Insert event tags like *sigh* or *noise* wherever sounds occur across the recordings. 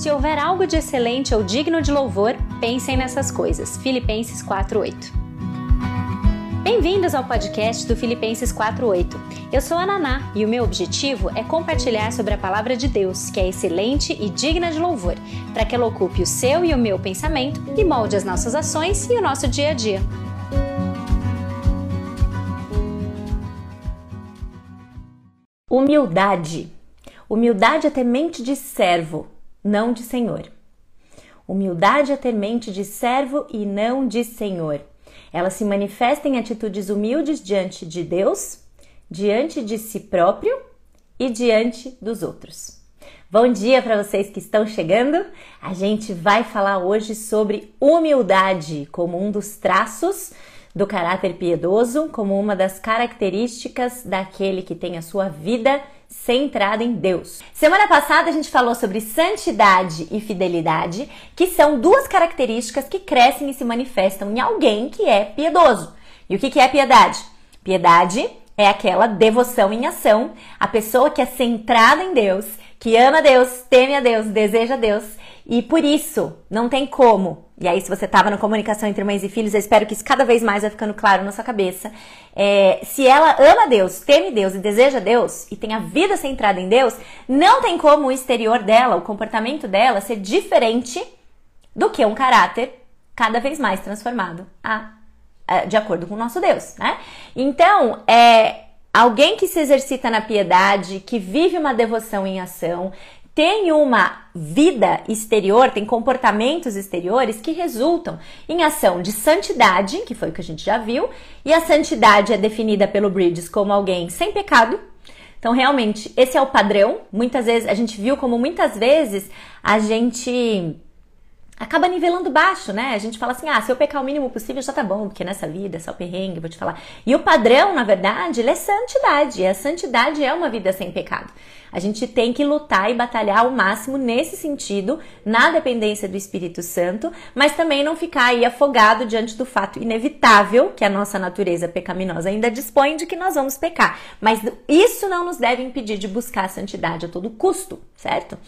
Se houver algo de excelente ou digno de louvor, pensem nessas coisas. Filipenses 4:8. Bem-vindos ao podcast do Filipenses 4:8. Eu sou a Naná e o meu objetivo é compartilhar sobre a palavra de Deus, que é excelente e digna de louvor, para que ela ocupe o seu e o meu pensamento e molde as nossas ações e o nosso dia a dia. Humildade. Humildade é ter mente de servo, não de senhor. Humildade é ter mente de servo e não de senhor. Ela se manifesta em atitudes humildes diante de Deus, diante de si próprio e diante dos outros. Bom dia para vocês que estão chegando. A gente vai falar hoje sobre humildade como um dos traços do caráter piedoso, como uma das características daquele que tem a sua vida centrada em Deus. Semana passada a gente falou sobre santidade e fidelidade, que são duas características que crescem e se manifestam em alguém que é piedoso. E o que é piedade? Piedade é aquela devoção em ação, a pessoa que é centrada em Deus, que ama Deus, teme a Deus, deseja Deus e por isso não tem como. E aí, se você estava na comunicação entre mães e filhos, eu espero que isso cada vez mais vai ficando claro na sua cabeça. É, se ela ama Deus, teme Deus e deseja Deus e tem a vida centrada em Deus, não tem como o exterior dela, o comportamento dela ser diferente do que um caráter cada vez mais transformado a, a, de acordo com o nosso Deus, né? Então, é, Alguém que se exercita na piedade, que vive uma devoção em ação, tem uma vida exterior, tem comportamentos exteriores que resultam em ação de santidade, que foi o que a gente já viu, e a santidade é definida pelo Bridges como alguém sem pecado. Então, realmente, esse é o padrão. Muitas vezes, a gente viu como muitas vezes a gente acaba nivelando baixo, né? A gente fala assim, ah, se eu pecar o mínimo possível já tá bom, porque nessa vida é só perrengue, vou te falar. E o padrão, na verdade, ele é santidade. E a santidade é uma vida sem pecado. A gente tem que lutar e batalhar ao máximo nesse sentido, na dependência do Espírito Santo, mas também não ficar aí afogado diante do fato inevitável que a nossa natureza pecaminosa ainda dispõe de que nós vamos pecar. Mas isso não nos deve impedir de buscar a santidade a todo custo, certo?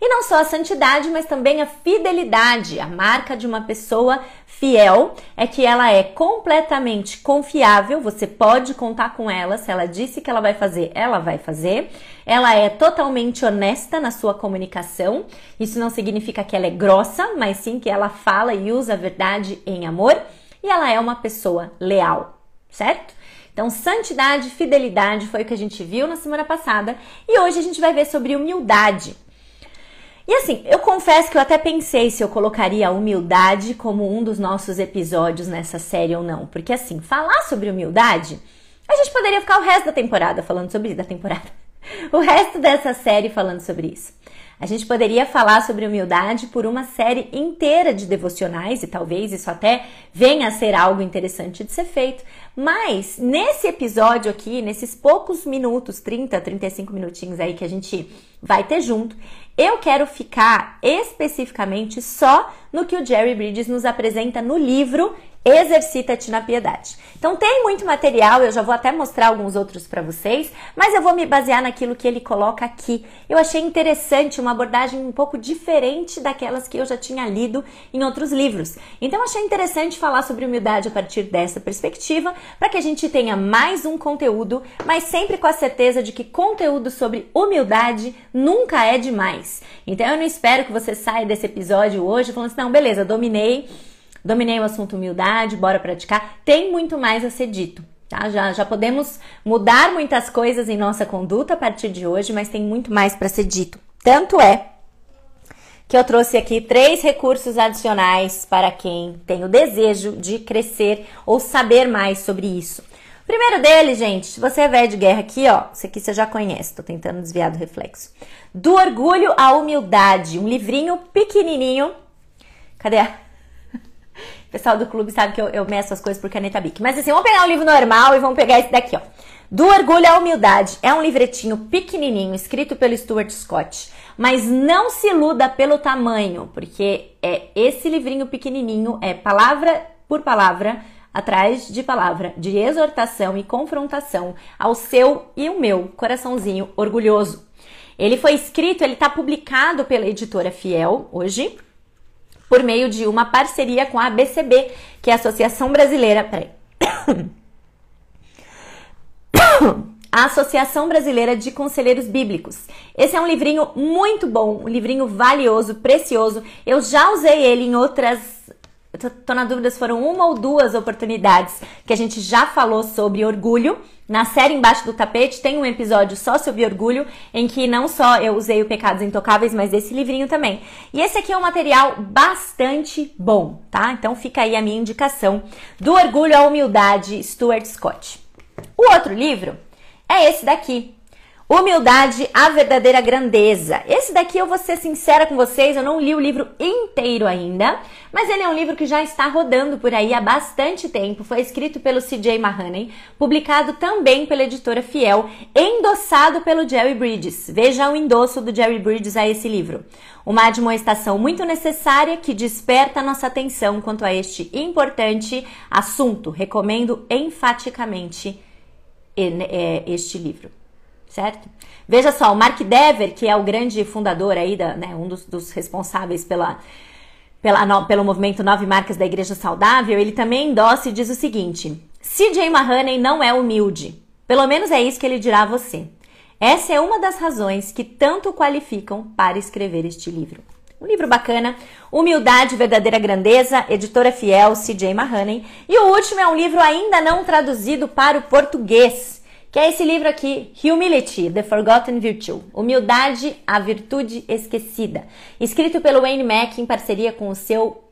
E não só a santidade, mas também a fidelidade. A marca de uma pessoa fiel é que ela é completamente confiável, você pode contar com ela. Se ela disse que ela vai fazer, ela vai fazer. Ela é totalmente honesta na sua comunicação. Isso não significa que ela é grossa, mas sim que ela fala e usa a verdade em amor. E ela é uma pessoa leal, certo? Então, santidade, fidelidade foi o que a gente viu na semana passada e hoje a gente vai ver sobre humildade. E assim, eu confesso que eu até pensei se eu colocaria a humildade como um dos nossos episódios nessa série ou não. Porque assim, falar sobre humildade, a gente poderia ficar o resto da temporada falando sobre isso, da temporada. *laughs* O resto dessa série falando sobre isso. A gente poderia falar sobre humildade por uma série inteira de devocionais e talvez isso até venha a ser algo interessante de ser feito. Mas nesse episódio aqui, nesses poucos minutos, 30, 35 minutinhos aí que a gente vai ter junto, eu quero ficar especificamente só no que o Jerry Bridges nos apresenta no livro Exercita-te na piedade. Então tem muito material, eu já vou até mostrar alguns outros para vocês, mas eu vou me basear naquilo que ele coloca aqui. Eu achei interessante, uma abordagem um pouco diferente daquelas que eu já tinha lido em outros livros. Então achei interessante falar sobre humildade a partir dessa perspectiva, para que a gente tenha mais um conteúdo, mas sempre com a certeza de que conteúdo sobre humildade nunca é demais. Então eu não espero que você saia desse episódio hoje falando assim, não, beleza, dominei Dominei o assunto humildade, bora praticar. Tem muito mais a ser dito. Tá? Já, já podemos mudar muitas coisas em nossa conduta a partir de hoje, mas tem muito mais para ser dito. Tanto é que eu trouxe aqui três recursos adicionais para quem tem o desejo de crescer ou saber mais sobre isso. Primeiro deles, gente, se você é velho de guerra aqui, ó, isso aqui você já conhece, tô tentando desviar do reflexo. Do Orgulho à Humildade, um livrinho pequenininho. Cadê a *laughs* o pessoal do clube sabe que eu, eu meço as coisas por caneta Bic. Mas assim, vamos pegar um livro normal e vamos pegar esse daqui, ó. Do Orgulho à Humildade. É um livretinho pequenininho, escrito pelo Stuart Scott. Mas não se iluda pelo tamanho, porque é esse livrinho pequenininho é palavra por palavra, atrás de palavra, de exortação e confrontação ao seu e o meu coraçãozinho orgulhoso. Ele foi escrito, ele está publicado pela editora Fiel hoje, por meio de uma parceria com a ABCB, que é a Associação Brasileira. Peraí. *coughs* a Associação Brasileira de Conselheiros Bíblicos. Esse é um livrinho muito bom, um livrinho valioso, precioso. Eu já usei ele em outras. Tô na dúvida se foram uma ou duas oportunidades que a gente já falou sobre orgulho. Na série Embaixo do Tapete tem um episódio só sobre orgulho, em que não só eu usei o Pecados Intocáveis, mas esse livrinho também. E esse aqui é um material bastante bom, tá? Então fica aí a minha indicação do Orgulho à Humildade, Stuart Scott. O outro livro é esse daqui. Humildade, a verdadeira grandeza. Esse daqui eu vou ser sincera com vocês, eu não li o livro inteiro ainda, mas ele é um livro que já está rodando por aí há bastante tempo. Foi escrito pelo C.J. Mahoney, publicado também pela editora Fiel, endossado pelo Jerry Bridges. Veja o endosso do Jerry Bridges a esse livro. Uma admoestação muito necessária que desperta nossa atenção quanto a este importante assunto. Recomendo enfaticamente é, este livro, certo? Veja só, o Mark Dever, que é o grande fundador aí, da, né, um dos, dos responsáveis pela, pela, no, pelo movimento Nove Marcas da Igreja Saudável, ele também endossa e diz o seguinte: C.J. Mahoney não é humilde. Pelo menos é isso que ele dirá a você. Essa é uma das razões que tanto qualificam para escrever este livro. Um livro bacana, Humildade, Verdadeira Grandeza, editora fiel, C.J. Mahoney. E o último é um livro ainda não traduzido para o português, que é esse livro aqui, Humility, The Forgotten Virtue. Humildade, a Virtude Esquecida. Escrito pelo Wayne Mack em parceria com o seu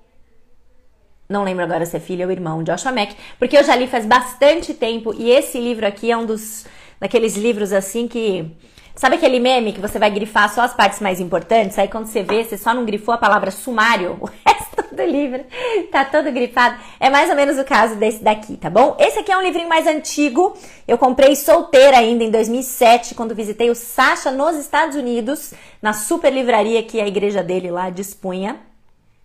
não lembro agora se é filho ou irmão, Joshua Mack, porque eu já li faz bastante tempo e esse livro aqui é um dos daqueles livros assim que Sabe aquele meme que você vai grifar só as partes mais importantes? Aí quando você vê, você só não grifou a palavra sumário, *laughs* o resto do livro tá todo grifado. É mais ou menos o caso desse daqui, tá bom? Esse aqui é um livrinho mais antigo. Eu comprei solteira ainda em 2007, quando visitei o Sasha nos Estados Unidos, na super livraria que a igreja dele lá dispunha.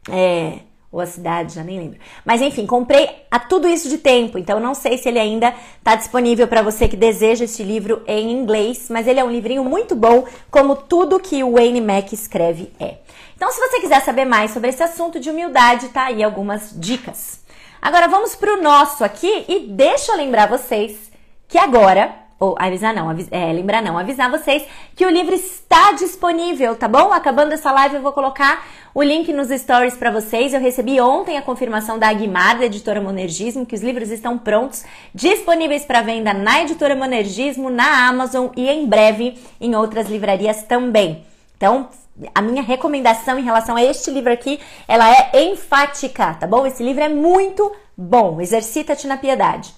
É, ou a cidade, já nem lembro. Mas enfim, comprei a tudo isso de tempo, então não sei se ele ainda está disponível para você que deseja este livro em inglês, mas ele é um livrinho muito bom, como tudo que o Wayne Mack escreve é. Então, se você quiser saber mais sobre esse assunto de humildade, tá aí algumas dicas. Agora vamos para o nosso aqui e deixa eu lembrar vocês que agora ou avisar não, avis, é, lembrar não, avisar vocês que o livro está disponível, tá bom? Acabando essa live eu vou colocar o link nos stories para vocês. Eu recebi ontem a confirmação da Aguimar, da editora Monergismo, que os livros estão prontos, disponíveis para venda na editora Monergismo, na Amazon e em breve em outras livrarias também. Então, a minha recomendação em relação a este livro aqui, ela é enfática, tá bom? Esse livro é muito bom. Exercita-te na piedade.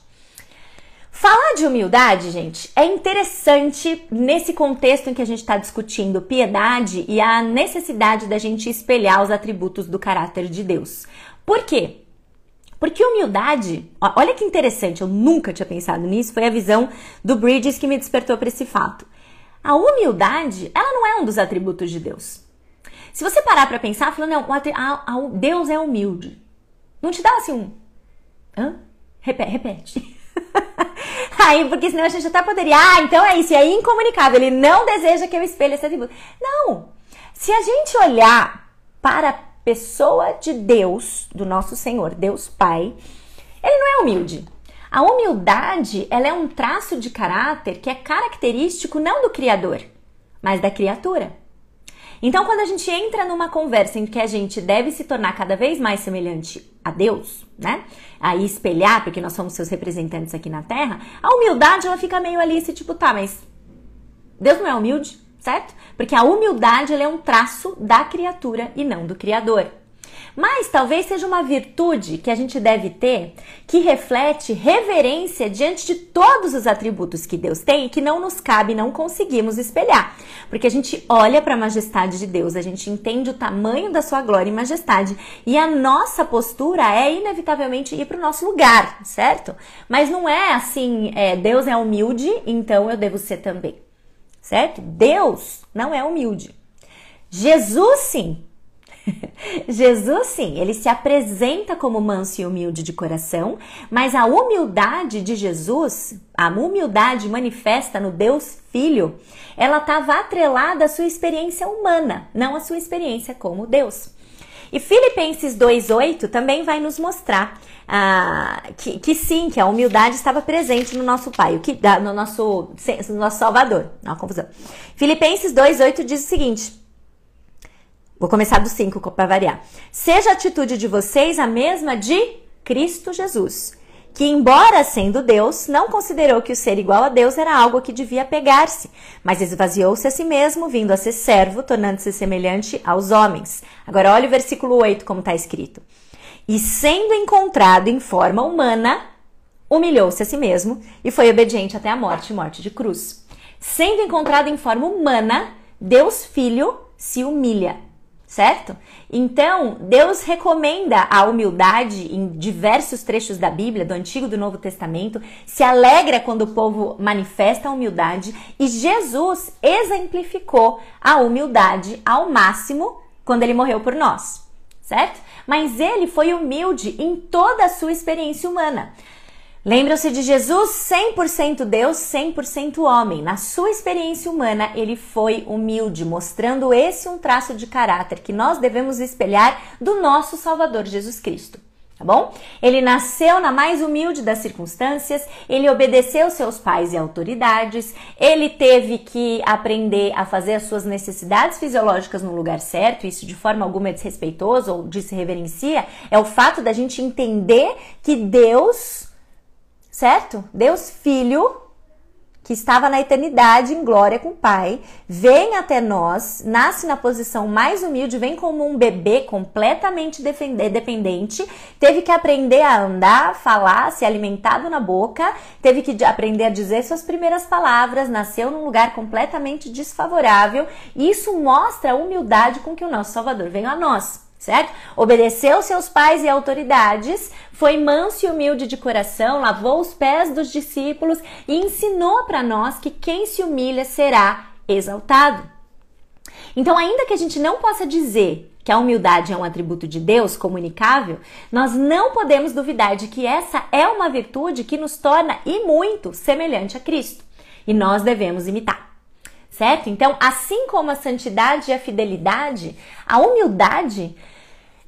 Falar de humildade, gente, é interessante nesse contexto em que a gente está discutindo piedade e a necessidade da gente espelhar os atributos do caráter de Deus. Por quê? Porque humildade, olha que interessante, eu nunca tinha pensado nisso, foi a visão do Bridges que me despertou para esse fato. A humildade, ela não é um dos atributos de Deus. Se você parar para pensar, falando, não, Deus é humilde. Não te dá assim um. Hã? Repete. repete. *laughs* Aí, porque senão a gente até poderia, ah, então é isso, é incomunicável, ele não deseja que eu espelhe esse atributo. Não! Se a gente olhar para a pessoa de Deus, do nosso Senhor, Deus Pai, ele não é humilde. A humildade, ela é um traço de caráter que é característico não do Criador, mas da criatura. Então, quando a gente entra numa conversa em que a gente deve se tornar cada vez mais semelhante a Deus, né? A espelhar, porque nós somos seus representantes aqui na Terra, a humildade ela fica meio ali, tipo, tá, mas Deus não é humilde, certo? Porque a humildade é um traço da criatura e não do Criador. Mas talvez seja uma virtude que a gente deve ter que reflete reverência diante de todos os atributos que Deus tem e que não nos cabe, não conseguimos espelhar. Porque a gente olha para a majestade de Deus, a gente entende o tamanho da sua glória e majestade e a nossa postura é inevitavelmente ir para o nosso lugar, certo? Mas não é assim, é, Deus é humilde, então eu devo ser também, certo? Deus não é humilde. Jesus sim, *laughs* Jesus, sim, ele se apresenta como manso e humilde de coração, mas a humildade de Jesus, a humildade manifesta no Deus Filho, ela estava atrelada à sua experiência humana, não à sua experiência como Deus. E Filipenses 2,8 também vai nos mostrar ah, que, que, sim, que a humildade estava presente no nosso Pai, que, no, nosso, no nosso Salvador. Não, confusão. Filipenses 2,8 diz o seguinte. Vou começar do 5 para variar. Seja a atitude de vocês a mesma de Cristo Jesus, que, embora sendo Deus, não considerou que o ser igual a Deus era algo que devia pegar-se, mas esvaziou-se a si mesmo, vindo a ser servo, tornando-se semelhante aos homens. Agora, olha o versículo 8, como está escrito. E sendo encontrado em forma humana, humilhou-se a si mesmo e foi obediente até a morte morte de cruz. Sendo encontrado em forma humana, Deus Filho se humilha certo? Então, Deus recomenda a humildade em diversos trechos da Bíblia, do Antigo e do Novo Testamento, se alegra quando o povo manifesta a humildade e Jesus exemplificou a humildade ao máximo quando ele morreu por nós, certo? Mas ele foi humilde em toda a sua experiência humana. Lembram-se de Jesus 100% Deus, 100% homem. Na sua experiência humana, ele foi humilde, mostrando esse um traço de caráter que nós devemos espelhar do nosso Salvador Jesus Cristo. Tá bom? Ele nasceu na mais humilde das circunstâncias, ele obedeceu seus pais e autoridades, ele teve que aprender a fazer as suas necessidades fisiológicas no lugar certo, isso de forma alguma é desrespeitoso ou desreverencia, é o fato da gente entender que Deus certo? Deus Filho, que estava na eternidade em glória com o Pai, vem até nós, nasce na posição mais humilde, vem como um bebê completamente dependente, teve que aprender a andar, falar, ser alimentado na boca, teve que aprender a dizer suas primeiras palavras, nasceu num lugar completamente desfavorável. Isso mostra a humildade com que o nosso Salvador veio a nós certo? Obedeceu seus pais e autoridades, foi manso e humilde de coração, lavou os pés dos discípulos e ensinou para nós que quem se humilha será exaltado. Então, ainda que a gente não possa dizer que a humildade é um atributo de Deus comunicável, nós não podemos duvidar de que essa é uma virtude que nos torna e muito semelhante a Cristo. E nós devemos imitar certo? Então, assim como a santidade e a fidelidade, a humildade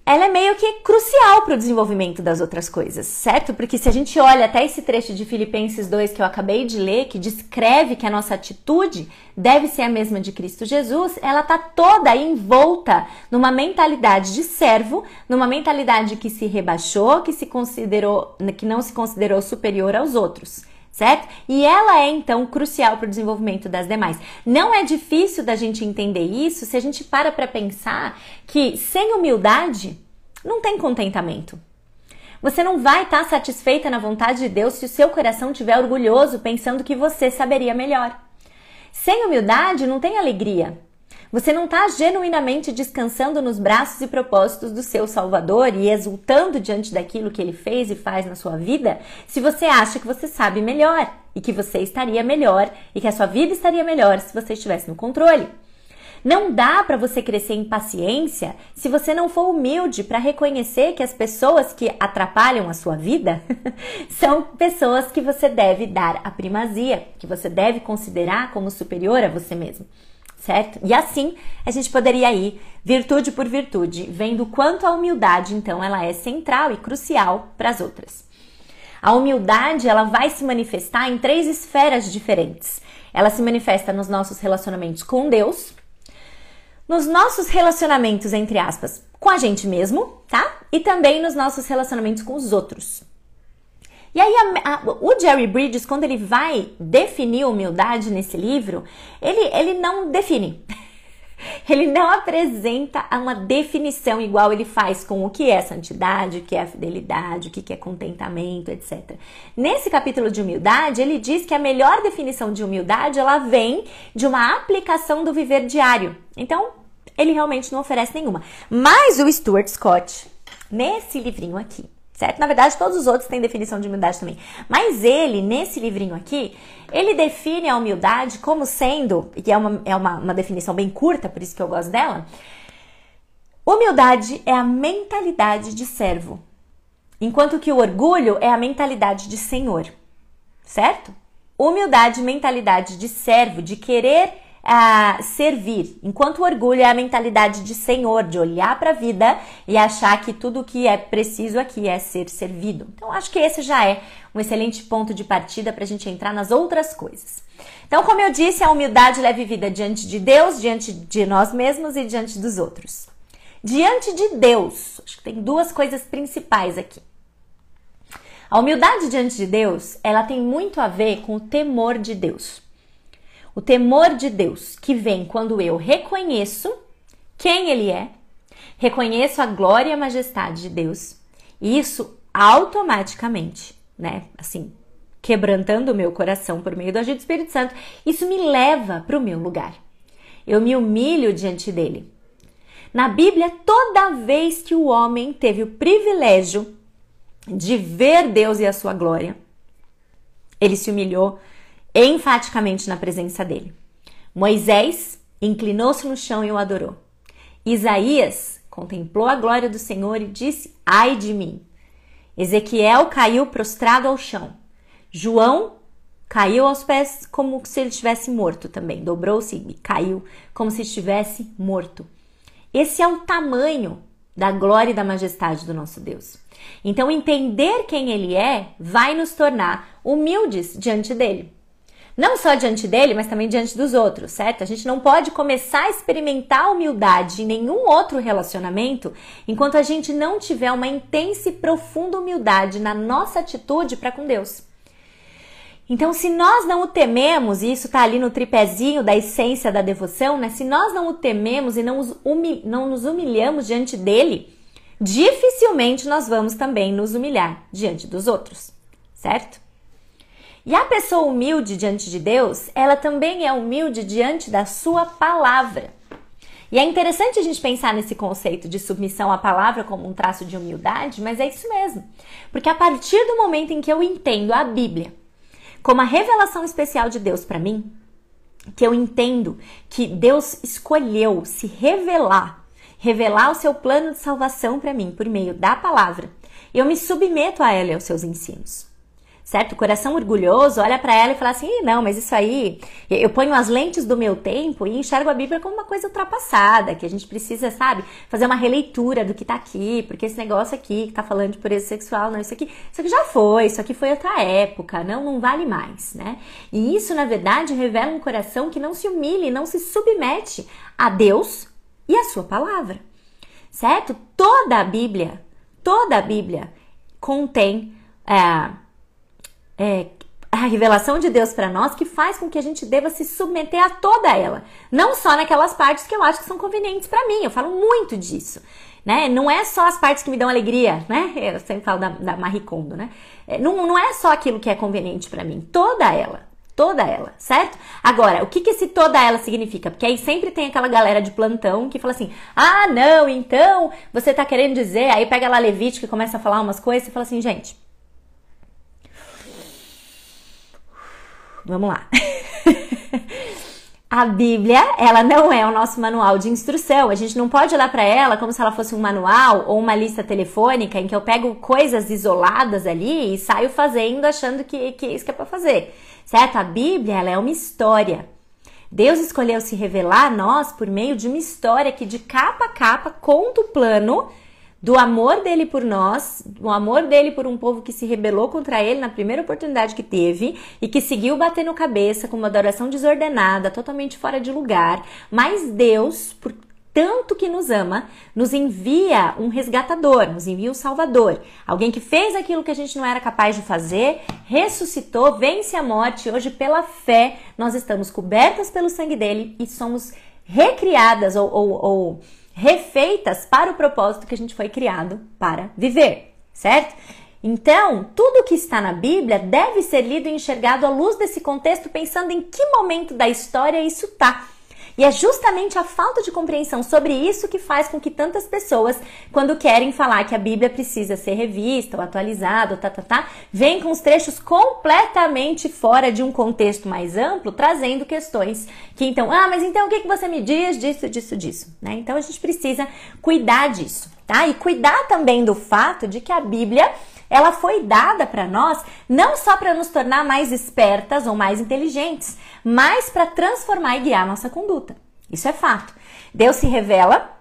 ela é meio que crucial para o desenvolvimento das outras coisas, certo? Porque se a gente olha até esse trecho de Filipenses 2 que eu acabei de ler, que descreve que a nossa atitude deve ser a mesma de Cristo Jesus, ela tá toda envolta numa mentalidade de servo, numa mentalidade que se rebaixou, que se considerou, que não se considerou superior aos outros certo? E ela é então crucial para o desenvolvimento das demais. Não é difícil da gente entender isso se a gente para para pensar que sem humildade não tem contentamento. Você não vai estar tá satisfeita na vontade de Deus se o seu coração estiver orgulhoso pensando que você saberia melhor. Sem humildade não tem alegria. Você não está genuinamente descansando nos braços e propósitos do seu Salvador e exultando diante daquilo que ele fez e faz na sua vida se você acha que você sabe melhor e que você estaria melhor e que a sua vida estaria melhor se você estivesse no controle. Não dá para você crescer em paciência se você não for humilde para reconhecer que as pessoas que atrapalham a sua vida *laughs* são pessoas que você deve dar a primazia, que você deve considerar como superior a você mesmo certo? E assim a gente poderia ir virtude por virtude, vendo quanto a humildade então ela é central e crucial para as outras. A humildade ela vai se manifestar em três esferas diferentes. Ela se manifesta nos nossos relacionamentos com Deus, nos nossos relacionamentos entre aspas com a gente mesmo, tá? E também nos nossos relacionamentos com os outros. E aí, a, a, o Jerry Bridges, quando ele vai definir humildade nesse livro, ele, ele não define. *laughs* Ele não apresenta uma definição igual ele faz com o que é santidade, o que é fidelidade, o que é contentamento, etc. Nesse capítulo de humildade, ele diz que a melhor definição de humildade ela vem de uma aplicação do viver diário. Então, ele realmente não oferece nenhuma. Mas o Stuart Scott, nesse livrinho aqui, certo? Na verdade, todos os outros têm definição de humildade também. Mas ele, nesse livrinho aqui, ele define a humildade como sendo, e é uma, é uma, uma definição bem curta, por isso que eu gosto dela, Humildade é a mentalidade de servo, enquanto que o orgulho é a mentalidade de senhor, certo? Humildade, mentalidade de servo, de querer uh, servir, enquanto o orgulho é a mentalidade de senhor, de olhar para a vida e achar que tudo que é preciso aqui é ser servido. Então, acho que esse já é um excelente ponto de partida para a gente entrar nas outras coisas. Então, como eu disse, a humildade é vivida diante de Deus, diante de nós mesmos e diante dos outros. Diante de Deus, acho que tem duas coisas principais aqui. A humildade diante de Deus, ela tem muito a ver com o temor de Deus. O temor de Deus que vem quando eu reconheço quem Ele é, reconheço a glória e a majestade de Deus, e isso automaticamente, né? Assim, quebrantando o meu coração por meio do agir do Espírito Santo, isso me leva para o meu lugar. Eu me humilho diante dele. Na Bíblia, toda vez que o homem teve o privilégio de ver Deus e a sua glória, ele se humilhou enfaticamente na presença dele. Moisés inclinou-se no chão e o adorou. Isaías contemplou a glória do Senhor e disse: Ai de mim! Ezequiel caiu prostrado ao chão. João caiu aos pés como se ele estivesse morto também. Dobrou-se e caiu como se estivesse morto. Esse é o tamanho da glória e da majestade do nosso Deus. Então, entender quem Ele é vai nos tornar humildes diante dele. Não só diante dele, mas também diante dos outros, certo? A gente não pode começar a experimentar humildade em nenhum outro relacionamento enquanto a gente não tiver uma intensa e profunda humildade na nossa atitude para com Deus. Então, se nós não o tememos, e isso está ali no tripézinho da essência da devoção, né? Se nós não o tememos e não, não nos humilhamos diante dele, dificilmente nós vamos também nos humilhar diante dos outros, certo? E a pessoa humilde diante de Deus, ela também é humilde diante da sua palavra. E é interessante a gente pensar nesse conceito de submissão à palavra como um traço de humildade, mas é isso mesmo. Porque a partir do momento em que eu entendo a Bíblia, como a revelação especial de Deus para mim, que eu entendo que Deus escolheu se revelar, revelar o seu plano de salvação para mim por meio da palavra, eu me submeto a ela e aos seus ensinos certo? O coração orgulhoso olha para ela e fala assim: não, mas isso aí, eu ponho as lentes do meu tempo e enxergo a Bíblia como uma coisa ultrapassada, que a gente precisa, sabe, fazer uma releitura do que tá aqui, porque esse negócio aqui que tá falando de pureza sexual, não, isso aqui, isso aqui já foi, isso aqui foi outra época, não, não vale mais, né? E isso, na verdade, revela um coração que não se humilha e não se submete a Deus e a sua palavra, certo? Toda a Bíblia, toda a Bíblia contém. É, é, a revelação de Deus para nós que faz com que a gente deva se submeter a toda ela, não só naquelas partes que eu acho que são convenientes para mim. Eu falo muito disso, né? Não é só as partes que me dão alegria, né? *laughs* Eu sempre falo da, da Marie Kondo, né? É, não, não é só aquilo que é conveniente para mim, toda ela. Toda ela, certo? Agora, o que, que esse toda ela significa? Porque aí sempre tem aquela galera de plantão que fala assim: ah, não, então você tá querendo dizer. Aí pega lá Levite que começa a falar umas coisas e fala assim, gente, Vamos lá. *laughs* a Bíblia, ela não é o nosso manual de instrução. A gente não pode olhar para ela como se ela fosse um manual ou uma lista telefônica em que eu pego coisas isoladas ali e saio fazendo achando que, que é isso que é para fazer. Certo? A Bíblia, ela é uma história. Deus escolheu se revelar a nós por meio de uma história que de capa a capa conta o plano do amor dele por nós, do amor dele por um povo que se rebelou contra ele na primeira oportunidade que teve e que seguiu batendo cabeça com uma adoração desordenada, totalmente fora de lugar. Mas Deus, por tanto que nos ama, nos envia um resgatador, nos envia um salvador, alguém que fez aquilo que a gente não era capaz de fazer, ressuscitou, vence a morte. Hoje, pela fé, nós estamos cobertas pelo sangue dele e somos recriadas ou, ou, ou refeitas para o propósito que a gente foi criado para viver, certo? Então, tudo que está na Bíblia deve ser lido e enxergado à luz desse contexto, pensando em que momento da história isso está. E é justamente a falta de compreensão sobre isso que faz com que tantas pessoas, quando querem falar que a Bíblia precisa ser revista ou atualizada, tá, tá, tá, vem com os trechos completamente fora de um contexto mais amplo, trazendo questões que então, ah, mas então o que, que você me diz disso, disso, disso, né? Então a gente precisa cuidar disso, tá? E cuidar também do fato de que a Bíblia ela foi dada para nós não só para nos tornar mais espertas ou mais inteligentes, mas para transformar e guiar nossa conduta. Isso é fato. Deus se revela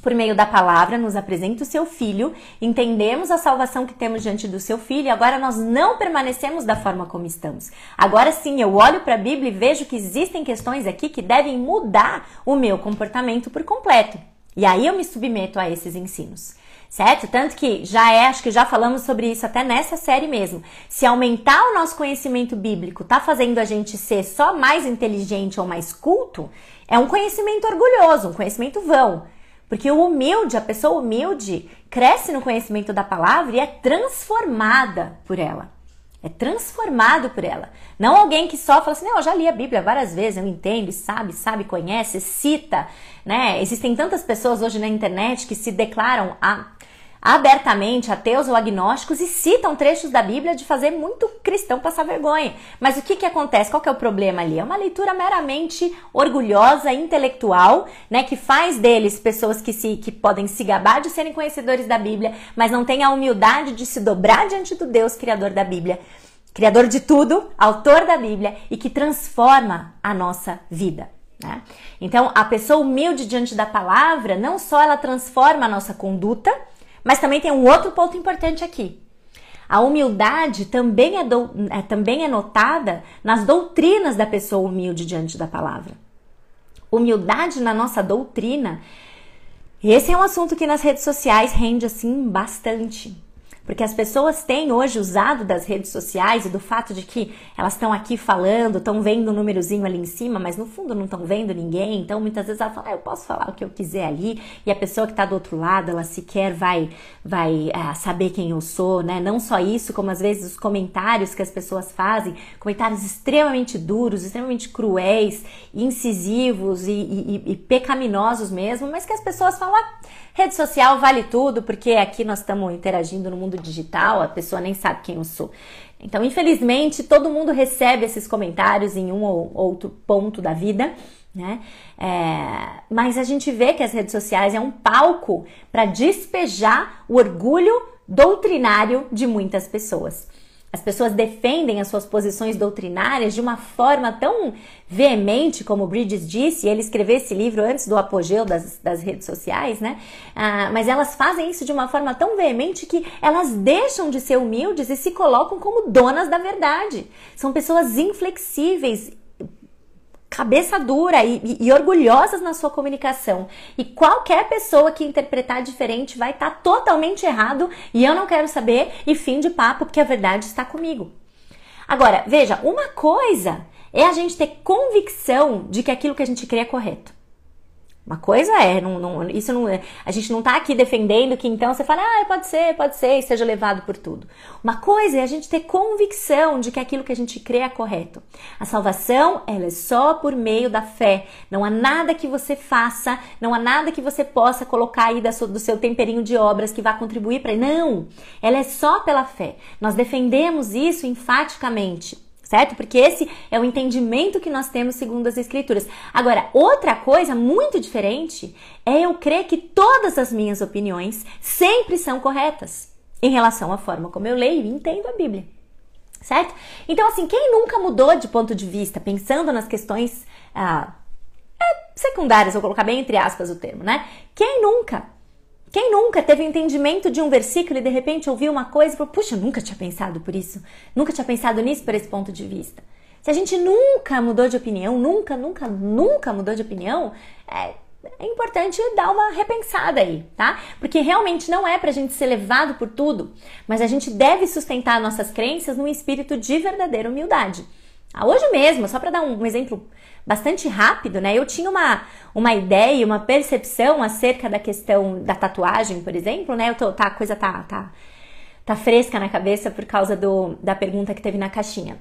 por meio da palavra, nos apresenta o seu filho, entendemos a salvação que temos diante do seu filho e agora nós não permanecemos da forma como estamos. Agora sim, eu olho para a Bíblia e vejo que existem questões aqui que devem mudar o meu comportamento por completo. E aí eu me submeto a esses ensinos certo? Tanto que já é, acho que já falamos sobre isso até nessa série mesmo. Se aumentar o nosso conhecimento bíblico tá fazendo a gente ser só mais inteligente ou mais culto, é um conhecimento orgulhoso, um conhecimento vão. Porque o humilde, a pessoa humilde, cresce no conhecimento da palavra e é transformada por ela. É transformado por ela. Não alguém que só fala assim, não, eu já li a Bíblia várias vezes, eu entendo, sabe, sabe, conhece, cita, né? Existem tantas pessoas hoje na internet que se declaram a abertamente ateus ou agnósticos e citam trechos da Bíblia de fazer muito cristão passar vergonha. Mas o que, que acontece? Qual que é o problema ali? É uma leitura meramente orgulhosa, intelectual, né, que faz deles pessoas que, se, que podem se gabar de serem conhecedores da Bíblia, mas não têm a humildade de se dobrar diante do Deus criador da Bíblia. Criador de tudo, autor da Bíblia e que transforma a nossa vida. Né? Então, a pessoa humilde diante da palavra, não só ela transforma a nossa conduta, mas também tem um outro ponto importante aqui. A humildade também é, do, é, também é notada nas doutrinas da pessoa humilde diante da palavra. Humildade na nossa doutrina, esse é um assunto que nas redes sociais rende assim bastante. Porque as pessoas têm hoje usado das redes sociais e do fato de que elas estão aqui falando, estão vendo um númerozinho ali em cima, mas no fundo não estão vendo ninguém. Então muitas vezes ela fala, ah, eu posso falar o que eu quiser ali, e a pessoa que está do outro lado, ela sequer vai, vai ah, saber quem eu sou, né? Não só isso, como às vezes os comentários que as pessoas fazem, comentários extremamente duros, extremamente cruéis, incisivos e, e, e pecaminosos mesmo, mas que as pessoas falam, ah, Rede social vale tudo, porque aqui nós estamos interagindo no mundo digital, a pessoa nem sabe quem eu sou. Então, infelizmente, todo mundo recebe esses comentários em um ou outro ponto da vida. Né? É, mas a gente vê que as redes sociais é um palco para despejar o orgulho doutrinário de muitas pessoas. As pessoas defendem as suas posições doutrinárias de uma forma tão veemente, como Bridges disse, e ele escreveu esse livro antes do apogeu das, das redes sociais, né? Ah, mas elas fazem isso de uma forma tão veemente que elas deixam de ser humildes e se colocam como donas da verdade. São pessoas inflexíveis, cabeça dura e, e, e, orgulhosas na sua comunicação. E qualquer pessoa que interpretar diferente vai estar tá totalmente errado e eu não quero saber e fim de papo porque a verdade está comigo. Agora, veja, uma coisa é a gente ter convicção de que aquilo que a gente crê é correto. Uma coisa é, não, não, isso não, a gente não está aqui defendendo que então você fala, ah, pode ser, pode ser, e seja levado por tudo. Uma coisa é a gente ter convicção de que aquilo que a gente crê é correto. A salvação, ela é só por meio da fé. Não há nada que você faça, não há nada que você possa colocar aí do seu temperinho de obras que vá contribuir para. Não! Ela é só pela fé. Nós defendemos isso enfaticamente certo? Porque esse é o entendimento que nós temos segundo as Escrituras. Agora, outra coisa muito diferente é eu crer que todas as minhas opiniões sempre são corretas em relação à forma como eu leio e entendo a Bíblia. Certo? Então, assim, quem nunca mudou de ponto de vista, pensando nas questões ah, é, secundárias, vou colocar bem entre aspas o termo, né? Quem nunca quem nunca teve entendimento de um versículo e de repente ouviu uma coisa e falou: Puxa, nunca tinha pensado por isso, nunca tinha pensado nisso por esse ponto de vista. Se a gente nunca mudou de opinião, nunca, nunca, nunca mudou de opinião, é, é importante dar uma repensada aí, tá? Porque realmente não é pra gente ser levado por tudo, mas a gente deve sustentar nossas crenças num espírito de verdadeira humildade. Ah, hoje mesmo, só para dar um, um exemplo bastante rápido, né? Eu tinha uma, uma ideia, uma percepção acerca da questão da tatuagem, por exemplo, né? Eu tô, tá, a coisa tá, tá, tá fresca na cabeça por causa do, da pergunta que teve na caixinha.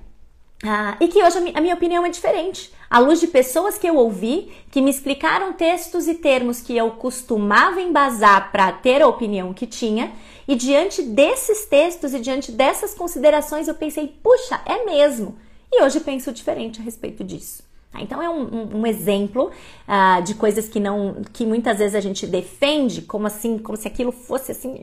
Ah, e que hoje a minha opinião é diferente. À luz de pessoas que eu ouvi, que me explicaram textos e termos que eu costumava embasar para ter a opinião que tinha, e diante desses textos e diante dessas considerações eu pensei, puxa, é mesmo. E hoje penso diferente a respeito disso. Tá? Então é um, um, um exemplo uh, de coisas que não, que muitas vezes a gente defende como assim, como se aquilo fosse assim,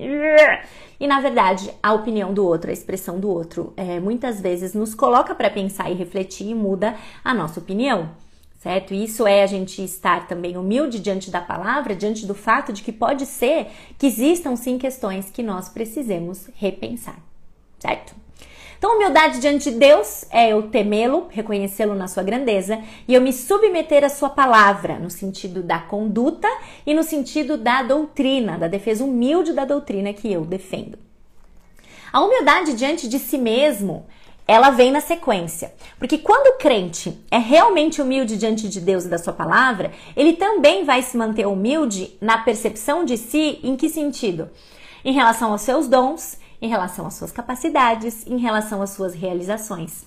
e na verdade a opinião do outro, a expressão do outro, é, muitas vezes nos coloca para pensar e refletir e muda a nossa opinião. Certo? Isso é a gente estar também humilde diante da palavra, diante do fato de que pode ser que existam sim questões que nós precisemos repensar, certo? Então, humildade diante de Deus é eu temê-lo, reconhecê-lo na sua grandeza e eu me submeter à sua palavra, no sentido da conduta e no sentido da doutrina, da defesa humilde da doutrina que eu defendo. A humildade diante de si mesmo, ela vem na sequência. Porque quando o crente é realmente humilde diante de Deus e da sua palavra, ele também vai se manter humilde na percepção de si, em que sentido? Em relação aos seus dons, em relação às suas capacidades, em relação às suas realizações.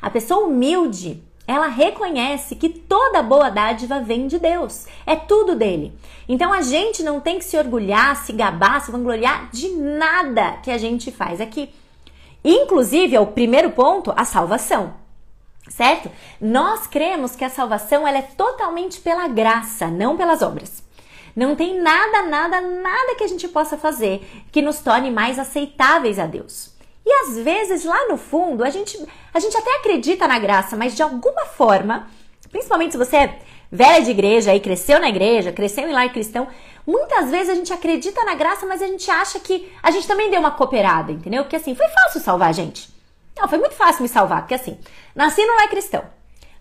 A pessoa humilde, ela reconhece que toda boa dádiva vem de Deus, é tudo dele. Então a gente não tem que se orgulhar, se gabar, se vangloriar de nada que a gente faz aqui. Inclusive, é o primeiro ponto, a salvação. Certo? Nós cremos que a salvação ela é totalmente pela graça, não pelas obras. Não tem nada, nada, nada que a gente possa fazer que nos torne mais aceitáveis a Deus. E às vezes, lá no fundo, a gente, a gente até acredita na graça, mas de alguma forma, principalmente se você é velha de igreja e cresceu na igreja, cresceu em lar cristão, muitas vezes a gente acredita na graça, mas a gente acha que a gente também deu uma cooperada, entendeu? Porque assim, foi fácil salvar a gente. Não, foi muito fácil me salvar, porque assim, nasci no lar cristão,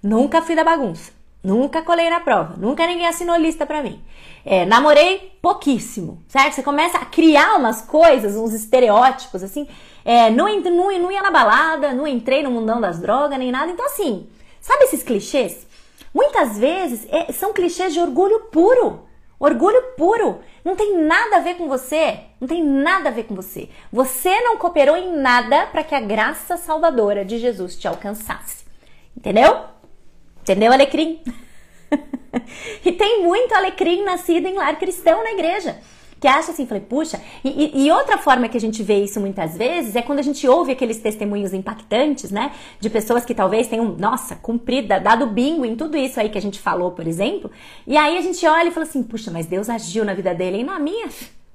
nunca fui da bagunça, Nunca colei na prova, nunca ninguém assinou lista para mim. É, namorei pouquíssimo, certo? Você começa a criar umas coisas, uns estereótipos, assim. É, não, não, não ia na balada, não entrei no mundão das drogas, nem nada. Então, assim, sabe esses clichês? Muitas vezes é, são clichês de orgulho puro. Orgulho puro. Não tem nada a ver com você. Não tem nada a ver com você. Você não cooperou em nada para que a graça salvadora de Jesus te alcançasse. Entendeu? Entendeu, alecrim? *laughs* e tem muito alecrim nascido em lar cristão na igreja. Que acha assim, falei, puxa, e, e, outra forma que a gente vê isso muitas vezes é quando a gente ouve aqueles testemunhos impactantes, né? De pessoas que talvez tenham, nossa, cumprido, dado bingo em tudo isso aí que a gente falou, por exemplo. E aí a gente olha e fala assim, puxa, mas Deus agiu na vida dele. E na minha,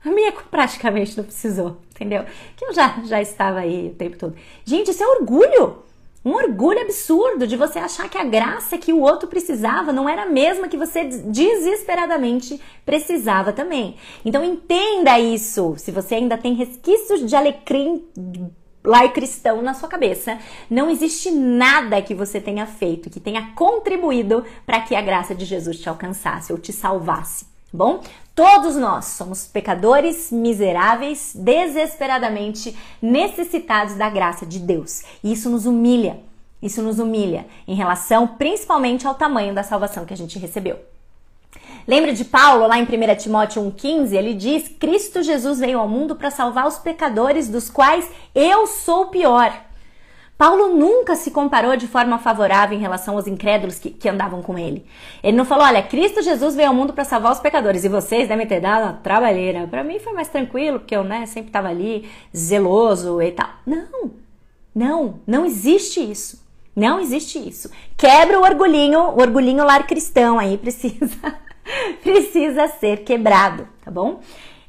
a minha praticamente não precisou, entendeu? Que eu já, já estava aí o tempo todo. Gente, isso é orgulho. Um orgulho absurdo de você achar que a graça que o outro precisava não era a mesma que você desesperadamente precisava também. Então entenda isso. Se você ainda tem resquícios de alecrim lá cristão na sua cabeça, não existe nada que você tenha feito que tenha contribuído para que a graça de Jesus te alcançasse ou te salvasse. Bom, todos nós somos pecadores miseráveis, desesperadamente necessitados da graça de Deus. E isso nos humilha. Isso nos humilha em relação principalmente ao tamanho da salvação que a gente recebeu. Lembra de Paulo lá em 1 Timóteo 1,15? Ele diz: Cristo Jesus veio ao mundo para salvar os pecadores, dos quais eu sou o pior. Paulo nunca se comparou de forma favorável em relação aos incrédulos que, que andavam com ele. Ele não falou, olha, Cristo Jesus veio ao mundo para salvar os pecadores e vocês devem ter dado uma trabalheira. Para mim foi mais tranquilo, porque eu né, sempre estava ali zeloso e tal. Não, não, não existe isso. Não existe isso. Quebra o orgulhinho, o orgulhinho lar cristão aí *laughs* precisa, precisa ser quebrado, tá bom?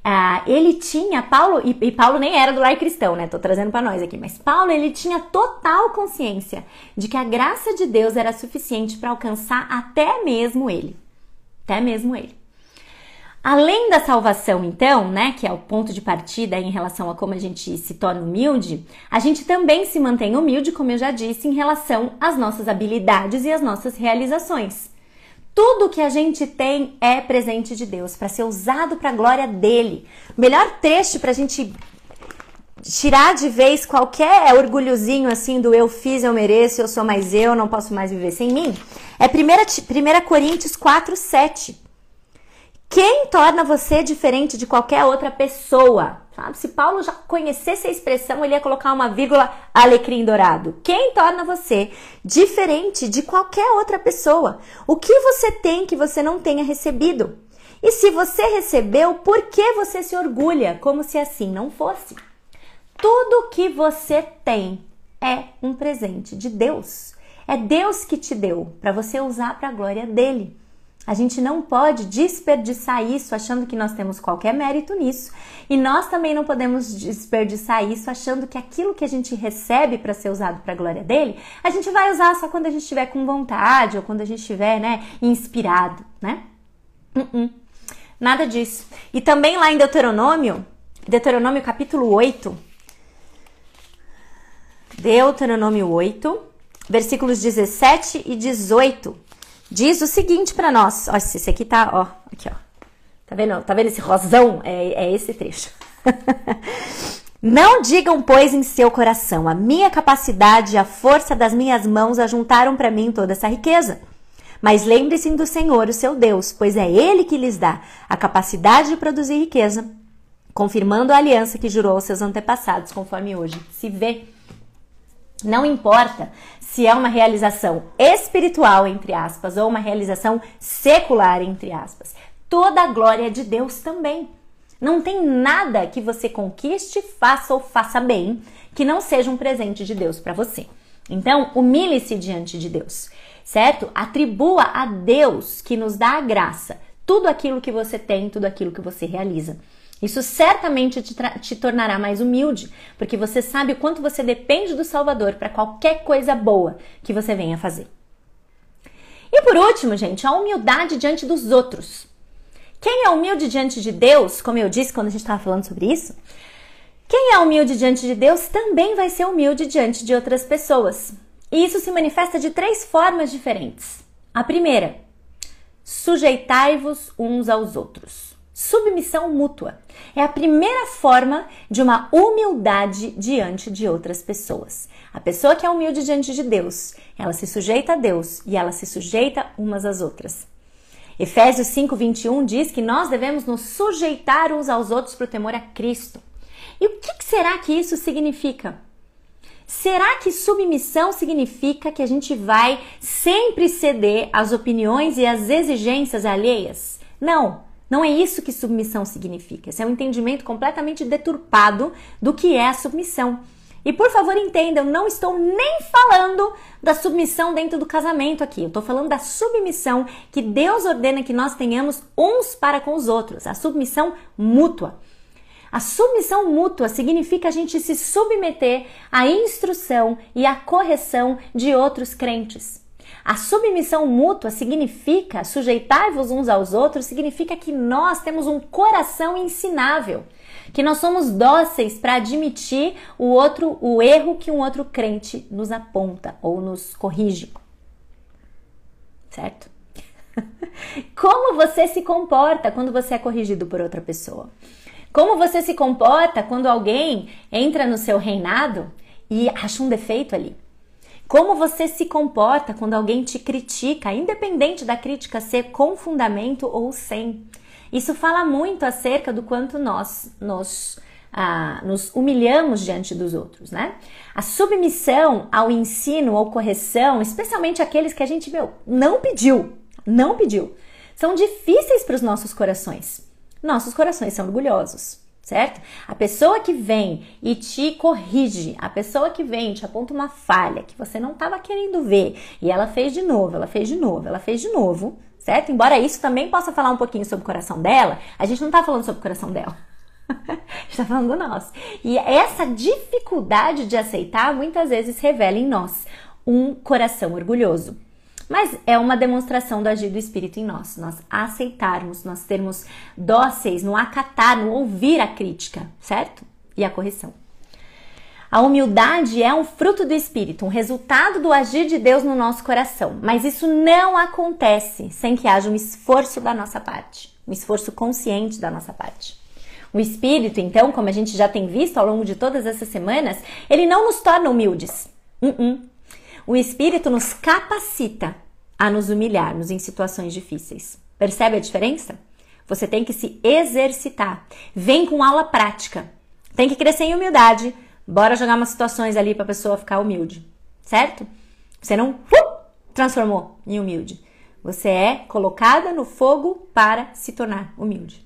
Ah, ele tinha, Paulo, e, e, Paulo nem era do lar cristão, né? Tô trazendo para nós aqui, mas Paulo ele tinha total consciência de que a graça de Deus era suficiente para alcançar até mesmo ele. Até mesmo ele. Além da salvação, então, né, que é o ponto de partida em relação a como a gente se torna humilde, a gente também se mantém humilde, como eu já disse, em relação às nossas habilidades e às nossas realizações. Tudo que a gente tem é presente de Deus para ser usado para a glória dele. O melhor trecho para a gente tirar de vez qualquer orgulhozinho assim do eu fiz, eu mereço, eu sou mais eu, não posso mais viver sem mim, é 1, 1 Coríntios 4, 7. Quem torna você diferente de qualquer outra pessoa? Sabe? Se Paulo já conhecesse a expressão, ele ia colocar uma vírgula alecrim dourado. Quem torna você diferente de qualquer outra pessoa? O que você tem que você não tenha recebido? E se você recebeu, por que você se orgulha como se assim não fosse? Tudo que você tem é um presente de Deus. É Deus que te deu para você usar para a glória dele. A gente não pode desperdiçar isso achando que nós temos qualquer mérito nisso. E nós também não podemos desperdiçar isso achando que aquilo que a gente recebe para ser usado para a glória dele, a gente vai usar só quando a gente estiver com vontade ou quando a gente estiver, né, inspirado, né? Uh -uh. Nada disso. E também lá em Deuteronômio, Deuteronômio capítulo 8, Deuteronômio 8, versículos 17 e 18 diz o seguinte para nós. Ó, esse aqui tá, ó, aqui, ó. Tá vendo? Tá vendo esse rosão? É, é esse trecho. *laughs* Não digam, pois, em seu coração: a minha capacidade e a força das minhas mãos ajuntaram para mim toda essa riqueza. Mas lembre-se do Senhor, o seu Deus, pois é Ele que lhes dá a capacidade de produzir riqueza, confirmando a aliança que jurou aos seus antepassados, conforme hoje se vê. Não importa se é uma realização espiritual, entre aspas, ou uma realização secular, entre aspas. Toda a glória é de Deus também. Não tem nada que você conquiste, faça ou faça bem que não seja um presente de Deus para você. Então, humilhe-se diante de Deus, certo? Atribua a Deus que nos dá a graça tudo aquilo que você tem, tudo aquilo que você realiza. Isso certamente te, te, tornará mais humilde, porque você sabe o quanto você depende do Salvador para qualquer coisa boa que você venha fazer. E por último, gente, a humildade diante dos outros. Quem é humilde diante de Deus, como eu disse quando a gente estava falando sobre isso, quem é humilde diante de Deus também vai ser humilde diante de outras pessoas. E isso se manifesta de três formas diferentes. A primeira, sujeitai-vos uns aos outros. Submissão mútua é a primeira forma de uma humildade diante de outras pessoas. A pessoa que é humilde diante de Deus, ela se sujeita a Deus e ela se sujeita umas às outras. Efésios 5:21 diz que nós devemos nos sujeitar uns aos outros para o temor a Cristo. E o que será que isso significa? Será que submissão significa que a gente vai sempre ceder às opiniões e às exigências alheias? Não. Não é isso que submissão significa. Esse é um entendimento completamente deturpado do que é a submissão. E por favor, entendam, não estou nem falando da submissão dentro do casamento aqui. Eu estou falando da submissão que Deus ordena que nós tenhamos uns para com os outros, a submissão mútua. A submissão mútua significa a gente se submeter à instrução e à correção de outros crentes. A submissão mútua significa sujeitar-vos uns aos outros, significa que nós temos um coração ensinável, que nós somos dóceis para admitir o outro, o erro que um outro crente nos aponta ou nos corrige. Certo? *laughs* Como você se comporta quando você é corrigido por outra pessoa? Como você se comporta quando alguém entra no seu reinado e acha um defeito ali? Como você se comporta quando alguém te critica, independente da crítica ser com fundamento ou sem. Isso fala muito acerca do quanto nós nos, ah, nos humilhamos diante dos outros, né? A submissão ao ensino ou correção, especialmente aqueles que a gente meu, não pediu, não pediu, são difíceis para os nossos corações. Nossos corações são orgulhosos certo? A pessoa que vem e te corrige, a pessoa que vem e te aponta uma falha que você não estava querendo ver e ela fez de novo, ela fez de novo, ela fez de novo, certo? Embora isso também possa falar um pouquinho sobre o coração dela, a gente não está falando sobre o coração dela. *laughs* está falando do nosso. E essa dificuldade de aceitar muitas vezes revela em nós um coração orgulhoso. Mas é uma demonstração do agir do Espírito em nós, nós aceitarmos, nós termos dóceis no acatar, no ouvir a crítica, certo? E a correção. A humildade é um fruto do Espírito, um resultado do agir de Deus no nosso coração. Mas isso não acontece sem que haja um esforço da nossa parte, um esforço consciente da nossa parte. O Espírito, então, como a gente já tem visto ao longo de todas essas semanas, ele não nos torna humildes. Uh -uh. O Espírito nos capacita a nos humilharmos em situações difíceis. Percebe a diferença? Você tem que se exercitar. Vem com aula prática. Tem que crescer em humildade. Bora jogar umas situações ali para a pessoa ficar humilde, certo? Você não uh, transformou em humilde. Você é colocada no fogo para se tornar humilde.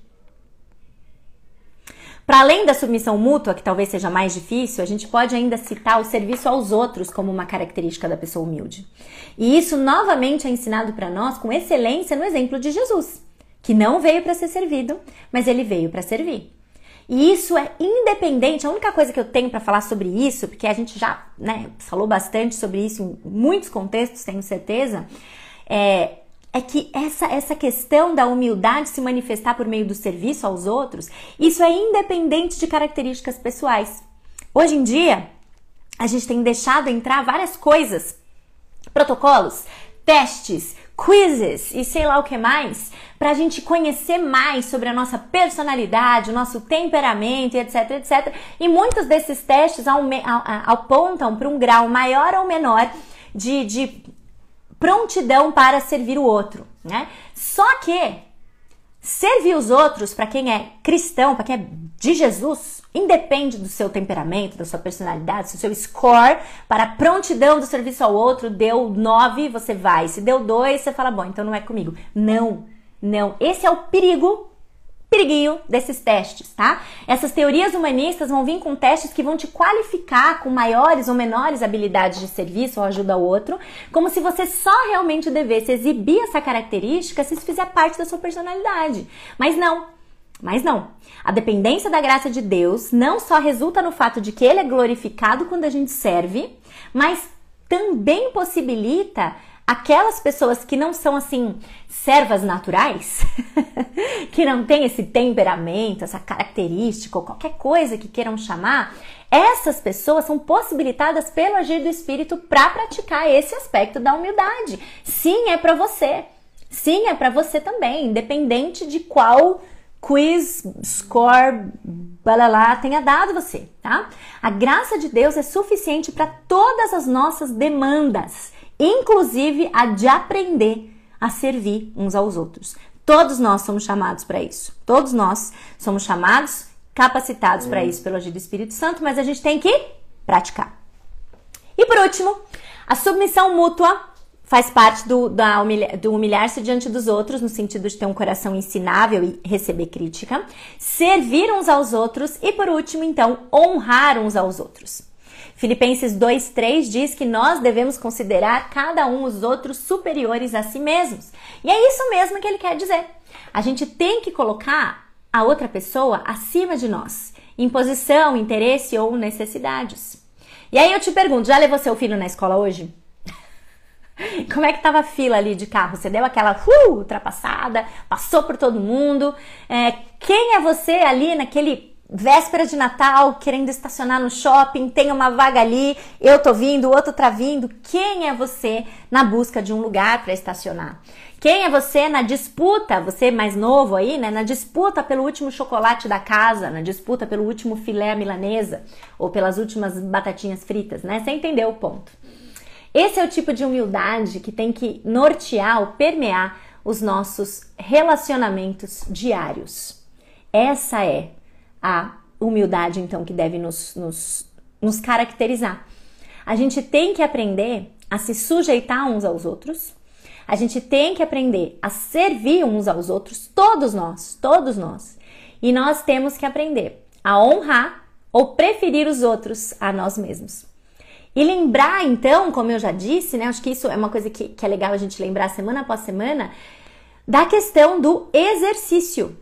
Para além da submissão mútua, que talvez seja mais difícil, a gente pode ainda citar o serviço aos outros como uma característica da pessoa humilde. E isso novamente é ensinado para nós com excelência no exemplo de Jesus, que não veio para ser servido, mas ele veio para servir. E isso é independente, a única coisa que eu tenho para falar sobre isso, porque a gente já né, falou bastante sobre isso em muitos contextos, tenho certeza, é, é que essa, essa questão da humildade se manifestar por meio do serviço aos outros, isso é independente de características pessoais. Hoje em dia, a gente tem deixado entrar várias coisas, protocolos, testes, quizzes e sei lá o que mais, para a gente conhecer mais sobre a nossa personalidade, o nosso temperamento, etc, etc. E muitos desses testes apontam para um grau maior ou menor de, de prontidão para servir o outro, né? Só que servir os outros para quem é cristão, para quem é de Jesus, independe do seu temperamento, da sua personalidade, se o seu score para prontidão do serviço ao outro deu 9, você vai. Se deu 2, você fala, bom, então não é comigo. Não, não. Esse é o perigo periguinho desses testes, tá? Essas teorias humanistas vão vir com testes que vão te qualificar com maiores ou menores habilidades de serviço ou ajuda ao outro, como se você só realmente devesse exibir essa característica se isso fizer parte da sua personalidade. Mas não. Mas não. A dependência da graça de Deus não só resulta no fato de que ele é glorificado quando a gente serve, mas também possibilita aquelas pessoas que não são assim servas naturais, *laughs* que não têm esse temperamento, essa característica ou qualquer coisa que queiram chamar, essas pessoas são possibilitadas pelo agir do espírito para praticar esse aspecto da humildade. Sim, é para você. Sim, é para você também, independente de qual quiz, score, balalá tenha dado você, tá? A graça de Deus é suficiente para todas as nossas demandas inclusive a de aprender a servir uns aos outros. Todos nós somos chamados para isso. Todos nós somos chamados, capacitados para isso pelo agir do Espírito Santo, mas a gente tem que praticar. E por último, a submissão mútua faz parte do, humilha, do humilhar-se diante dos outros, no sentido de ter um coração ensinável e receber crítica, servir uns aos outros e, por último, então, honrar uns aos outros. Filipenses 2:3 diz que nós devemos considerar cada um os outros superiores a si mesmos. E é isso mesmo que ele quer dizer. A gente tem que colocar a outra pessoa acima de nós, em posição, interesse ou necessidades. E aí eu te pergunto, já levou seu filho na escola hoje? *laughs* Como é que tava a fila ali de carro? Você deu aquela uh, ultrapassada, passou por todo mundo? É, quem é você ali naquele véspera de Natal, querendo estacionar no shopping, tem uma vaga ali, eu tô vindo, o outro tá vindo. Quem é você na busca de um lugar para estacionar? Quem é você na disputa, você mais novo aí, né? Na disputa pelo último chocolate da casa, na disputa pelo último filé milanesa ou pelas últimas batatinhas fritas, né? Você entendeu o ponto. Esse é o tipo de humildade que tem que nortear ou permear os nossos relacionamentos diários. Essa é a humildade, então, que deve nos, nos, nos caracterizar. A gente tem que aprender a se sujeitar uns aos outros, a gente tem que aprender a servir uns aos outros, todos nós, todos nós. E nós temos que aprender a honrar ou preferir os outros a nós mesmos. E lembrar, então, como eu já disse, né? Acho que isso é uma coisa que, que é legal a gente lembrar semana após semana, da questão do exercício.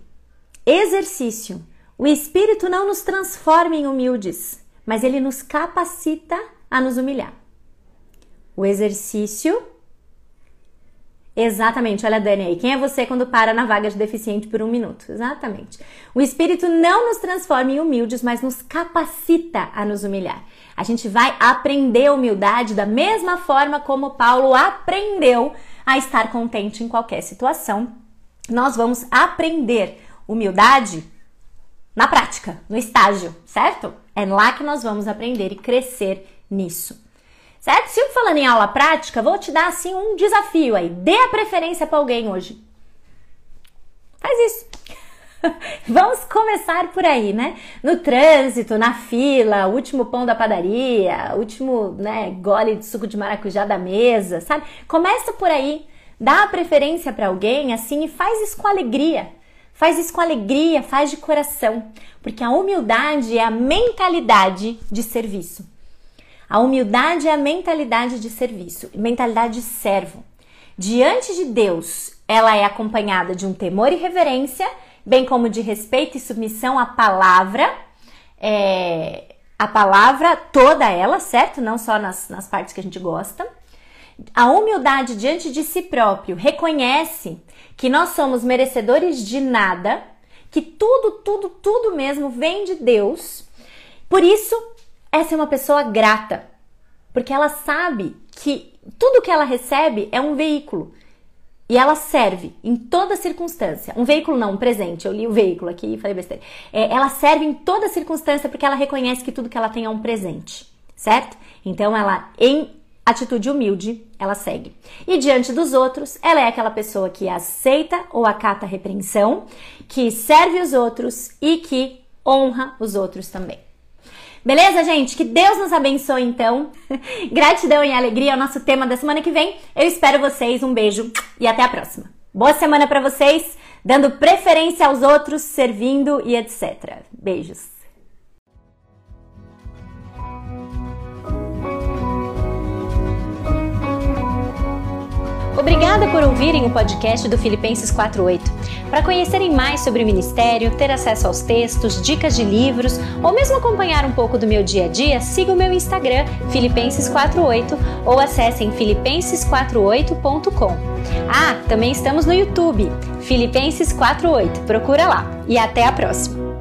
Exercício. O Espírito não nos transforma em humildes, mas ele nos capacita a nos humilhar. O exercício. Exatamente, olha a Dani aí. Quem é você quando para na vaga de deficiente por um minuto? Exatamente. O Espírito não nos transforma em humildes, mas nos capacita a nos humilhar. A gente vai aprender humildade da mesma forma como Paulo aprendeu a estar contente em qualquer situação. Nós vamos aprender humildade na prática, no estágio, certo? É lá que nós vamos aprender e crescer nisso. Certo? Se eu falando em aula prática, vou te dar assim um desafio aí. Dê a preferência para alguém hoje. Faz isso. *laughs* Vamos começar por aí, né? No trânsito, na fila, último pão da padaria, último, né, gole de suco de maracujá da mesa, sabe? Começa por aí, dá a preferência para alguém assim e faz isso com alegria. Faz isso com alegria, faz de coração, porque a humildade é a mentalidade de serviço. A humildade é a mentalidade de serviço, mentalidade de servo. Diante de Deus, ela é acompanhada de um temor e reverência, bem como de respeito e submissão à palavra, é, a palavra toda ela, certo? Não só nas, nas partes que a gente gosta. A humildade diante de si próprio reconhece que nós somos merecedores de nada, que tudo, tudo, tudo mesmo vem de Deus. Por isso, essa é uma pessoa grata, porque ela sabe que tudo que ela recebe é um veículo e ela serve em toda circunstância. Um veículo não, um presente. Eu li o veículo aqui e falei besteira. É, ela serve em toda circunstância porque ela reconhece que tudo que ela tem é um presente, certo? Então ela, em atitude humilde, ela segue. E diante dos outros, ela é aquela pessoa que aceita ou acata a repreensão, que serve os outros e que honra os outros também. Beleza, gente? Que Deus nos abençoe então. *laughs* Gratidão e alegria é o nosso tema da semana que vem. Eu espero vocês. Um beijo e até a próxima. Boa semana para vocês, dando preferência aos outros, servindo e etc. Beijos. Obrigada por ouvirem o podcast do Filipenses 48. Para conhecerem mais sobre o ministério, ter acesso aos textos, dicas de livros ou mesmo acompanhar um pouco do meu dia a dia, siga o meu Instagram filipenses48 ou acessem filipenses48.com. Ah, também estamos no YouTube, Filipenses 48. Procura lá. E até a próxima.